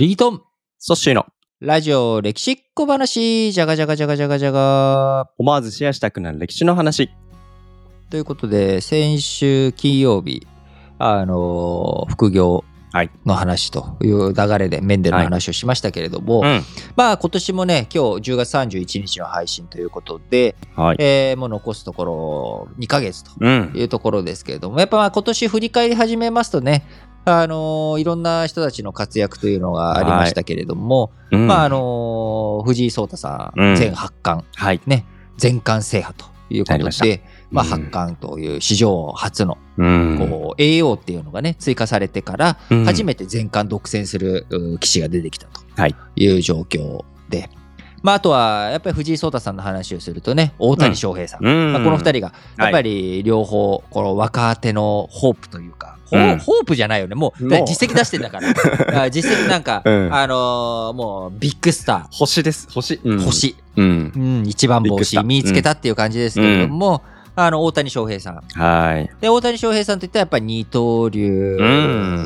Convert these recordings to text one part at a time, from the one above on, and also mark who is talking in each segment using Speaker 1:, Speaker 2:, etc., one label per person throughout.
Speaker 1: リートン、
Speaker 2: ソッシーの
Speaker 1: ラジオ歴史っ小話、じゃがじゃがじゃがじゃがじゃが。
Speaker 2: 思わずシェアしたくなる歴史の話。
Speaker 1: ということで、先週金曜日、あのー副業
Speaker 2: はい
Speaker 1: の話という流れでメンデルの話をしましたけれども、
Speaker 2: ん。
Speaker 1: まあ今年もね、今日10月31日の配信ということで、
Speaker 2: はい。
Speaker 1: えーもう残すところ2ヶ月と
Speaker 2: うん。
Speaker 1: いうところですけれども、やっぱまあ今年振り返り始めますとね、あのーいろんな人たちの活躍というのがありましたけれども、
Speaker 2: うん。
Speaker 1: まああのー藤井聡太さん、
Speaker 2: うん。
Speaker 1: 全八冠、
Speaker 2: はい。
Speaker 1: ね、全冠制覇ということで、まあ、
Speaker 2: うん
Speaker 1: 八冠という史上初の
Speaker 2: うん。
Speaker 1: こう AO っていうのがね追加されてから
Speaker 2: うん。
Speaker 1: 初めて全冠独占するう棋士が出てきたと
Speaker 2: はい。
Speaker 1: いう状況で、まあ、あとはやっぱり藤井聡太さんの話をするとね大谷翔平さん、
Speaker 2: うん。
Speaker 1: まあ、この2人が
Speaker 2: はい。
Speaker 1: やっぱり両方この若手のホープというか、ホープじゃないよね。もう実績出してんだから。実績なんか、
Speaker 2: うん。
Speaker 1: あのーもうビッグスタ
Speaker 2: 星です。星。
Speaker 1: ー、星、
Speaker 2: うん。
Speaker 1: うん、一番星。見つけたっていう感じですけれども、あの大谷翔平さん。
Speaker 2: はい。
Speaker 1: で大谷翔平さんといったらやっぱり二刀流
Speaker 2: う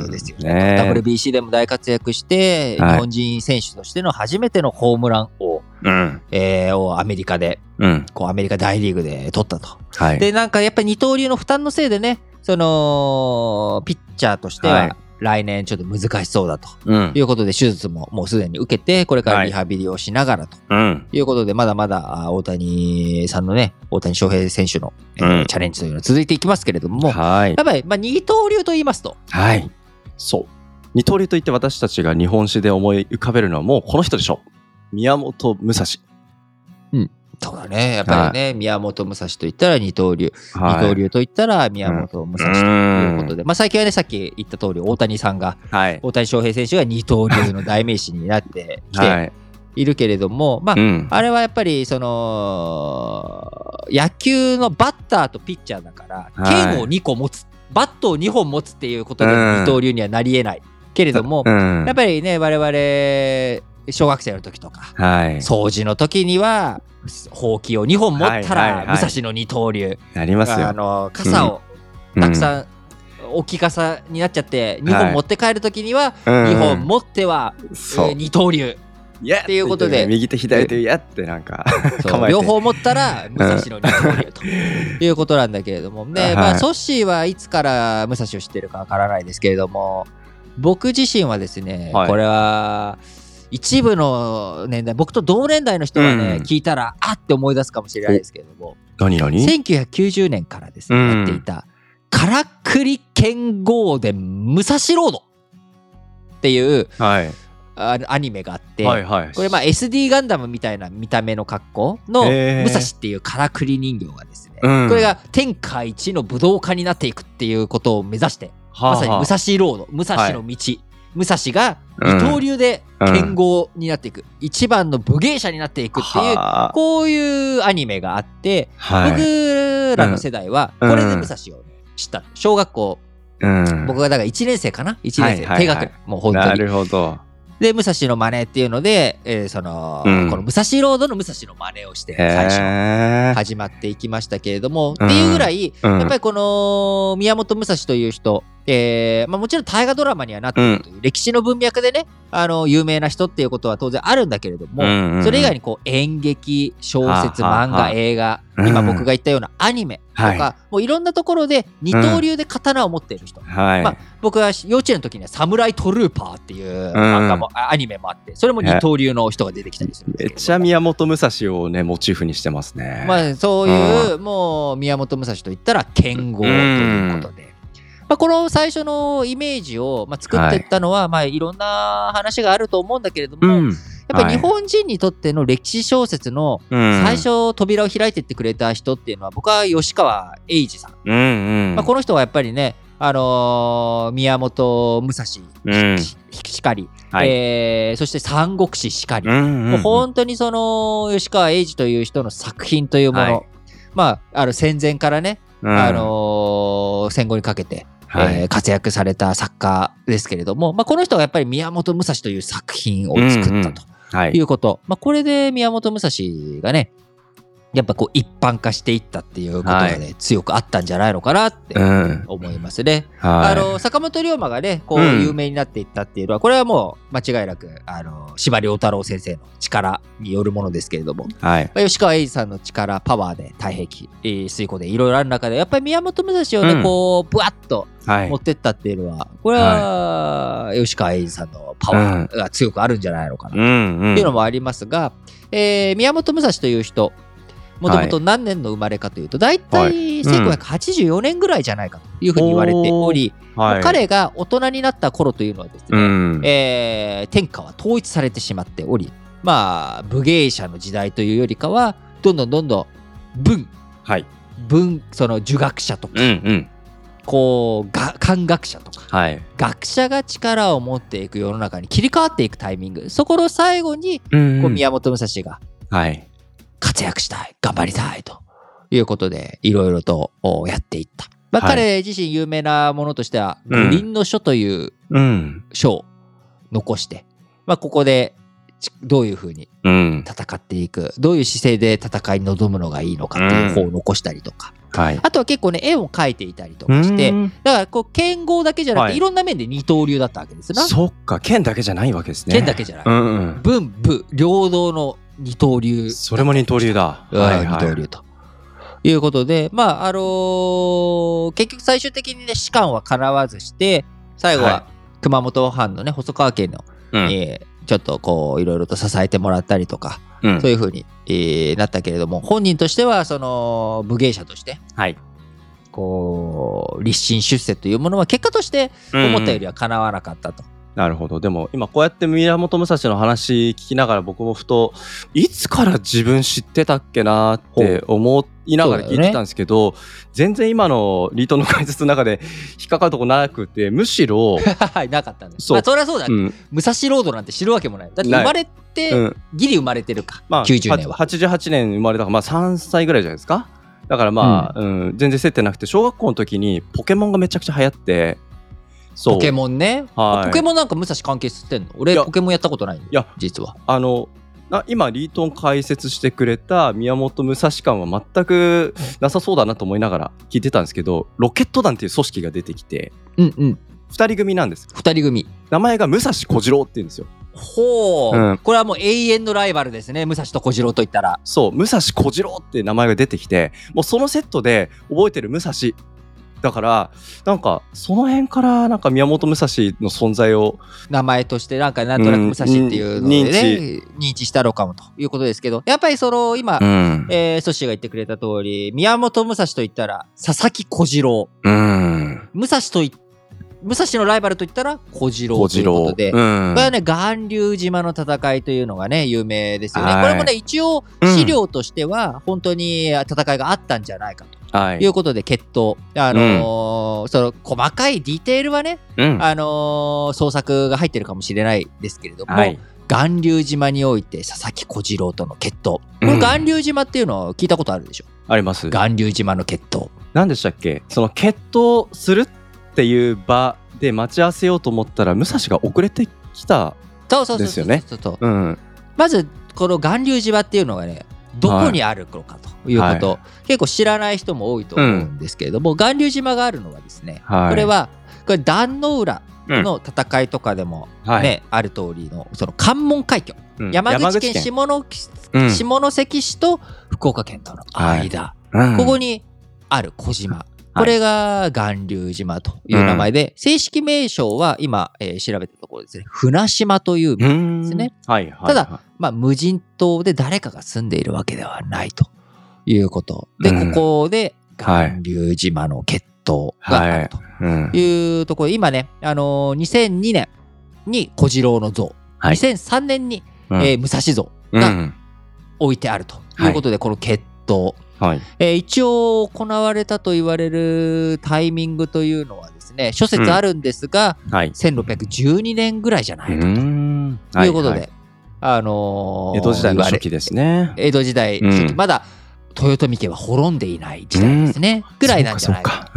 Speaker 2: ん。
Speaker 1: ですよね,、
Speaker 2: ね
Speaker 1: WBC でも大活躍して、
Speaker 2: はい。
Speaker 1: 日本人選手としての初めてのホームラン王、
Speaker 2: うん。
Speaker 1: えーをアメリカで
Speaker 2: うん。
Speaker 1: こうアメリカ大リーグで取ったと。
Speaker 2: はい。
Speaker 1: でなんかやっぱり二刀流の負担のせいでねそのピッチャーとして
Speaker 2: は
Speaker 1: 来年ちょっと難しそうだと
Speaker 2: うん
Speaker 1: い。うことで手術ももうすでに受けてこれから
Speaker 2: はい
Speaker 1: リハビリをしながらと
Speaker 2: うん。
Speaker 1: いうことで、まだまだあ大谷さんのね、大谷翔平選手の、えー
Speaker 2: うん
Speaker 1: チャレンジというのは続いていきますけれども、
Speaker 2: はい
Speaker 1: や。っぱり、まあ、二刀流と言いますと、
Speaker 2: はい。そう。二刀流といって私たちが日本史で思い浮かべるのはもうこの人でしょう。宮本武蔵。
Speaker 1: そうだね、やっぱりね、宮本武蔵といったら二刀流、二刀流といったら宮本武蔵ということで、まあ、最近はね、さっき言った通り、大谷さんが、
Speaker 2: はい。
Speaker 1: 大谷翔平選手が二刀流の代名詞になってきて
Speaker 2: はい。
Speaker 1: いるけれども、まあ
Speaker 2: う、ん。
Speaker 1: あれはやっぱりその野球のバッターとピッチャーだから
Speaker 2: はい。
Speaker 1: 剣を2個持つバットを2本持つっていうことで
Speaker 2: うん
Speaker 1: 二刀流にはなりえないけれども、
Speaker 2: うん。
Speaker 1: やっぱりね我々小学生の時とか。
Speaker 2: はい。
Speaker 1: 掃除の時にはほうきを2本持ったら
Speaker 2: はい
Speaker 1: 武蔵の二刀流、
Speaker 2: なります
Speaker 1: あ
Speaker 2: よ。
Speaker 1: の傘をたくさん、大きい傘になっちゃって2本持って帰る時には
Speaker 2: うん
Speaker 1: 2本持っては、二刀流。っていうことで
Speaker 2: 右手左手やってなんか
Speaker 1: 両方持ったら武蔵の二刀流と。いうことなんだけれども、ね
Speaker 2: はい。
Speaker 1: まあ、ソッシーはいつから武蔵を知ってるかわからないですけれども僕自身はですね、
Speaker 2: はい。
Speaker 1: これは一部の年代僕と同年代の人はね、
Speaker 2: うん。
Speaker 1: 聞いたらあって思い出すかもしれないですけれども。
Speaker 2: 何何
Speaker 1: ？1990年からですね、
Speaker 2: うん。
Speaker 1: やっていた「からくり剣豪伝武蔵ロード」っていう
Speaker 2: はい。
Speaker 1: あアニメがあって、
Speaker 2: はいはい。
Speaker 1: これまあ SD ガンダムみたいな見た目の格好の武蔵っていうからくり人形がですね、
Speaker 2: うん。
Speaker 1: これが天下一の武道家になっていくっていうことを目指して、まさに武蔵ロード武蔵の道、武蔵が二刀流で剣豪になっていく、一番の武芸者になっていくっていう
Speaker 2: はあ。
Speaker 1: こういうアニメがあって、
Speaker 2: はい。
Speaker 1: 僕らの世代はこれで武蔵をね、知ったの。小学校。
Speaker 2: うん。
Speaker 1: 僕がだから1年生かな？1年生、
Speaker 2: はいはいはい。
Speaker 1: 低学年。もう本当に。
Speaker 2: なるほど
Speaker 1: で、武蔵の真似っていうので、えーその、
Speaker 2: うん。
Speaker 1: この武蔵ロードの武蔵の真似をして、最初、始まっていきましたけれども、っていうぐらい、
Speaker 2: うん。
Speaker 1: やっぱりこの宮本武蔵という人、えーまあ、もちろん大河ドラマにはなっているという、歴史の文脈でね、あの、有名な人っていうことは当然あるんだけれども、
Speaker 2: うんうんうん。
Speaker 1: それ以外にこう演劇、小説、漫画、映画、
Speaker 2: うん
Speaker 1: 今僕が言ったようなアニメとか、
Speaker 2: は
Speaker 1: もういろんなところで二刀流で刀を持っている人、
Speaker 2: はい。
Speaker 1: まあ僕は幼稚園の時には「サムライトルーパー」っていう漫画も、あアニメもあってそれも二刀流の人が出てきたりするんです
Speaker 2: めっちゃ宮本武蔵をねモチーフにしてますね。
Speaker 1: まあそういう、もう宮本武蔵といったら剣豪ということで。まあ、この最初のイメージを、まあ、作っていったのは、い。まあ、いろんな話があると思うんだけれども、
Speaker 2: うん
Speaker 1: やっぱり日本人にとっての歴史小説の
Speaker 2: うん。
Speaker 1: 最初扉を開いていってくれた人っていうのは僕は吉川英治さん、
Speaker 2: うんうん。
Speaker 1: まあ、この人はやっぱりね、あのー宮本武蔵
Speaker 2: うん。
Speaker 1: ししかり、
Speaker 2: はい。
Speaker 1: えーそして三国志しかり、
Speaker 2: うんうん
Speaker 1: もう本当にその吉川英治という人の作品というもの、
Speaker 2: はい。
Speaker 1: まあ、あの戦前からね、
Speaker 2: うん。
Speaker 1: あのー戦後にかけて、
Speaker 2: はい。
Speaker 1: えー活躍された作家ですけれども、まあ、この人がやっぱり宮本武蔵という作品を作ったと。
Speaker 2: はい
Speaker 1: いうこと、まあ、これで宮本武蔵がねやっぱこう一般化していったっていうことがね、強くあったんじゃないのかなって
Speaker 2: うん。
Speaker 1: 思いますね。
Speaker 2: はい。
Speaker 1: あの坂本龍馬がねこう
Speaker 2: うん
Speaker 1: 有名になっていったっていうのは、これはもう間違いなくあの司馬遼太郎先生の力によるものですけれども、
Speaker 2: はい。
Speaker 1: まあ吉川英治さんの力パワーで太平記、えー水庫でいろいろある中でやっぱり宮本武蔵をね、
Speaker 2: うん
Speaker 1: こうブワッと
Speaker 2: はい
Speaker 1: 持。ってったっていうのはこれは吉川英治さんのパワーが強くあるんじゃないのかな
Speaker 2: うんうん。
Speaker 1: っていうのもありますが、えー宮本武蔵という人もともと何年の生まれかというと、大体1584年ぐらいじゃないかというふうに言われており、
Speaker 2: はい、
Speaker 1: 彼が大人になった頃というのはですね、
Speaker 2: うん。
Speaker 1: えー天下は統一されてしまっており、まあ、武芸者の時代というよりかは、どんどんどんどん文、
Speaker 2: はい。
Speaker 1: 文、その儒学者とか、
Speaker 2: うんうん。
Speaker 1: こう、が漢学者とか、
Speaker 2: はい。
Speaker 1: 学者が力を持っていく世の中に切り替わっていくタイミング、そこの最後に、
Speaker 2: うん
Speaker 1: こう宮本武蔵が
Speaker 2: はい。
Speaker 1: 活躍したい、頑張りたいということで、いろいろとおやっていった。まあ、
Speaker 2: はい
Speaker 1: 彼自身有名なものとしては、
Speaker 2: うん
Speaker 1: 五輪の書という
Speaker 2: うん。
Speaker 1: 書を残して、まあ、ここでちどういうふうに
Speaker 2: うん。
Speaker 1: 戦っていく、どういう姿勢で戦いに臨むのがいいのかっていう方を残したりとか、
Speaker 2: はい。
Speaker 1: あとは結構ね、絵を描いていたりとかして、
Speaker 2: うん
Speaker 1: だからこう剣豪だけじゃなくて、
Speaker 2: はい
Speaker 1: いろんな面で二刀流だったわけですな。
Speaker 2: そっか、剣だけじゃないわけですね。
Speaker 1: 剣だけじゃない。
Speaker 2: うんうん。
Speaker 1: 文武両道の二刀流
Speaker 2: それも二刀流だ。
Speaker 1: うん二刀流と。いうことで、まあ、あのー結局最終的にね、士官は叶わずして、最後
Speaker 2: は
Speaker 1: は熊本藩のね、細川家の、
Speaker 2: うん。
Speaker 1: えーちょっとこう、いろいろと支えてもらったりとか、
Speaker 2: うん
Speaker 1: そういうふうに、えーなったけれども、本人としては、その、武芸者として、
Speaker 2: はい。
Speaker 1: こう、立身出世というものは結果として思ったより
Speaker 2: は。
Speaker 1: は叶わなかったと。
Speaker 2: なるほど。でも、今こうやって宮本武蔵の話聞きながら僕もふと、いつから自分知ってたっけなって思いながら聞いてたんですけど、全然今のリートの解説の中で 引っかかるとこなくて、むしろ、
Speaker 1: はい、なかったんです。
Speaker 2: そう
Speaker 1: まあ、そりゃそうだ、
Speaker 2: うん。
Speaker 1: 武蔵ロードなんて知るわけもない。だって生まれて、
Speaker 2: うん。
Speaker 1: ギリ生まれてるか、
Speaker 2: まあ、
Speaker 1: 90年は。
Speaker 2: 88年生まれたから、まあ3歳ぐらいじゃないですか。だからまあ、うん、全然接点なくて、小学校の時にポケモンがめちゃくちゃ流行って。
Speaker 1: ポケモンね。
Speaker 2: はい
Speaker 1: ポケモンなんか武蔵関係吸ってんの？俺ポケモンやったことない
Speaker 2: いや
Speaker 1: 実は。
Speaker 2: あの、な今、リートン解説してくれた宮本武蔵感は全くなさそうだなと思いながら聞いてたんですけど、ロケット団っていう組織が出てきて、
Speaker 1: うんうん。
Speaker 2: 2人組なんです。
Speaker 1: 二人組。
Speaker 2: 名前が武蔵小次郎って言うんですよ。
Speaker 1: ほう、
Speaker 2: うん
Speaker 1: これはもう永遠のライバルですね。武蔵と小次郎といったら。
Speaker 2: そう、武蔵小次郎って名前が出てきて、もうそのセットで覚えてる武蔵。だから、なんか、その辺から、なんか宮本武蔵の存在を、
Speaker 1: 名前としてなんかなんとなく武蔵っていうのでね、認知したのかもということですけど、やっぱりその今、
Speaker 2: ん。
Speaker 1: えー、ソッシーが言ってくれた通り、宮本武蔵といったら佐々木小次郎。
Speaker 2: うん。
Speaker 1: 武蔵とい、武蔵のライバルといったら小次郎
Speaker 2: 小次郎。
Speaker 1: ということで、
Speaker 2: うん
Speaker 1: これはね、巌流島の戦いというのがね、有名ですよね。
Speaker 2: はい
Speaker 1: これもね、一応、
Speaker 2: うん
Speaker 1: 資料としては、本当に戦いがあったんじゃないか
Speaker 2: は
Speaker 1: ということで、決闘。あのーその、細かいディテールはね、
Speaker 2: うん。
Speaker 1: あのー創作が入ってるかもしれないですけれども、
Speaker 2: はい。
Speaker 1: 巌流島において佐々木小次郎との決闘。こ
Speaker 2: うん
Speaker 1: の巌流島っていうのは聞いたことあるでしょ？
Speaker 2: あります。
Speaker 1: 巌流島の決闘。
Speaker 2: 何でしたっけ？その決闘するっていう場で待ち合わせようと思ったら武蔵が遅れてきた。
Speaker 1: そうそうそう
Speaker 2: ですよね。
Speaker 1: まずこの巌流島っていうのがねどこにあるのかということ、
Speaker 2: は
Speaker 1: 結構知らない人も多いと思うんですけれども、巌流島があるのはですね、
Speaker 2: はい。
Speaker 1: これはこれ壇の浦の戦いとかでもね、
Speaker 2: はい。
Speaker 1: ある通りのその関門海峡、
Speaker 2: うん。
Speaker 1: 山口県下下関市と福岡県との間、
Speaker 2: うん。
Speaker 1: ここにある小島、これが巌流島という名前で、正式名称は今、えー調べたところですね船島という
Speaker 2: うん
Speaker 1: ですね。
Speaker 2: はいはい。
Speaker 1: ただ、まあ、無人島で誰かが住んでいるわけではないということ。で、
Speaker 2: うん
Speaker 1: ここで、
Speaker 2: はい
Speaker 1: 巌流島の決闘があると
Speaker 2: うん。
Speaker 1: いうところで、今ね、あのー2002年に小次郎の像、
Speaker 2: はい
Speaker 1: 2003年に、
Speaker 2: うん
Speaker 1: えー武蔵像が
Speaker 2: うん。
Speaker 1: 置いてあるということで、この決闘、
Speaker 2: はい。
Speaker 1: えー一応行われたと言われるタイミングというのはですね、諸説あるんですが、
Speaker 2: はい。
Speaker 1: 1612年ぐらいじゃないか
Speaker 2: ん。
Speaker 1: ということで、
Speaker 2: はは
Speaker 1: あのー
Speaker 2: 江戸時代の初期ですね。
Speaker 1: 江戸時代、
Speaker 2: うん
Speaker 1: まだ豊臣家は滅んでいない時代ですね、ぐらいなんじゃないか。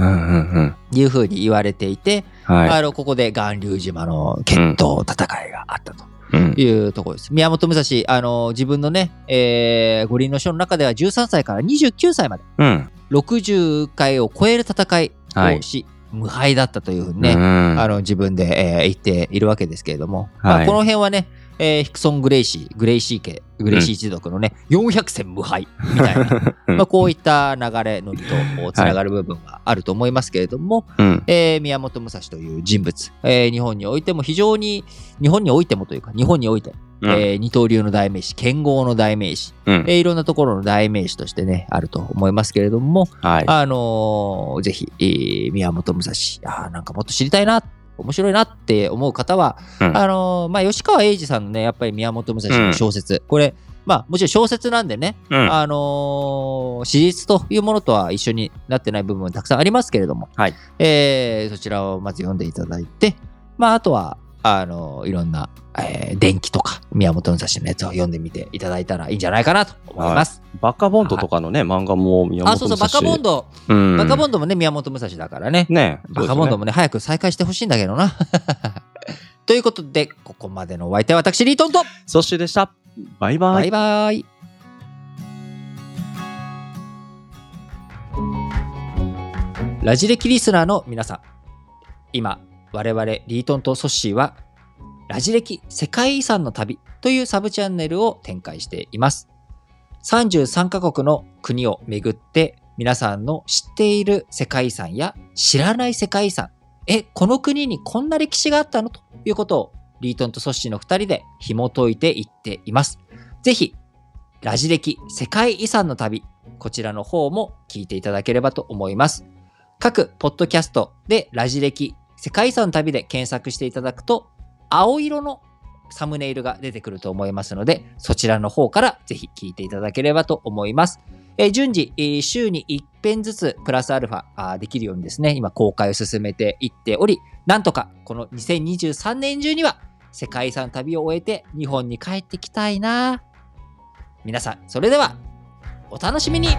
Speaker 1: というふうに言われていて、
Speaker 2: はい。
Speaker 1: あのここで巌流島の決闘、戦いがあったと。
Speaker 2: う
Speaker 1: いうところです。宮本武蔵、あの自分のね、えー、五輪の書の中では13歳から29歳まで、うん、60回を超える戦いをし、はい。無敗だったというふうにね、あの自分で、えー、言っているわけですけれども、はい、まあ、この辺はね、えー、ヒクソン・グレイシー、グレイシー家、グレイシー一族のね、うん、400戦無敗みたいな、まあこういった流れのりとつながる部分があると思いますけれども、はい、えー、宮本武蔵という人物、えー、日本においても非常に、日本においてもというか、日本において、うん、えー、二刀流の代名詞、剣豪の代名詞、うん、えー、いろんなところの代名詞としてね、あると思いますけれども、はい、あのー、ぜひ、えー、宮本武蔵、あなんかもっと知りたいな面白いなって思う方は、うん、あのー、まあ、吉川英治さんのね、やっぱり宮本武蔵の小説、うん、これ、まあ、もちろん小説なんでね、うん、あのー、史実というものとは一緒になってない部分たくさんありますけれども、はい、えー、そちらをまず読んでいただいて、まあ、あとは、あの、いろんな、えー、電気とか、宮本武蔵のやつを読んでみていただいたらいいんじゃないかなと思います。
Speaker 2: はい、バカボンドとかのね、漫画も宮本武蔵。あ、そうそう、
Speaker 1: バカボンド。うん、バカボンドもね、宮本武蔵だからね。ね。バカボンドもね、早く再開してほしいんだけどな。ということで、ここまでのお相手は私、リートンと、
Speaker 2: ソッシーでした。バイバイ。
Speaker 1: バイバイ。ラジレキリスナーの皆さん、今、我々リートンとソッシーは、ラジ歴世界遺産の旅というサブチャンネルを展開しています。33カ国の国を巡って皆さんの知っている世界遺産や知らない世界遺産、え、この国にこんな歴史があったの？ということをリートンとソッシーの二人で紐解いていっています。ぜひ、ラジ歴世界遺産の旅、こちらの方も聞いていただければと思います。各ポッドキャストでラジ歴世界遺産旅で検索していただくと、青色のサムネイルが出てくると思いますので、そちらの方からぜひ聞いていただければと思います。え、順次、え、週に1編ずつプラスアルファできるようにですね、今公開を進めていっており、なんとかこの2023年中には世界遺産旅を終えて日本に帰ってきたいな皆さん、それではお楽しみに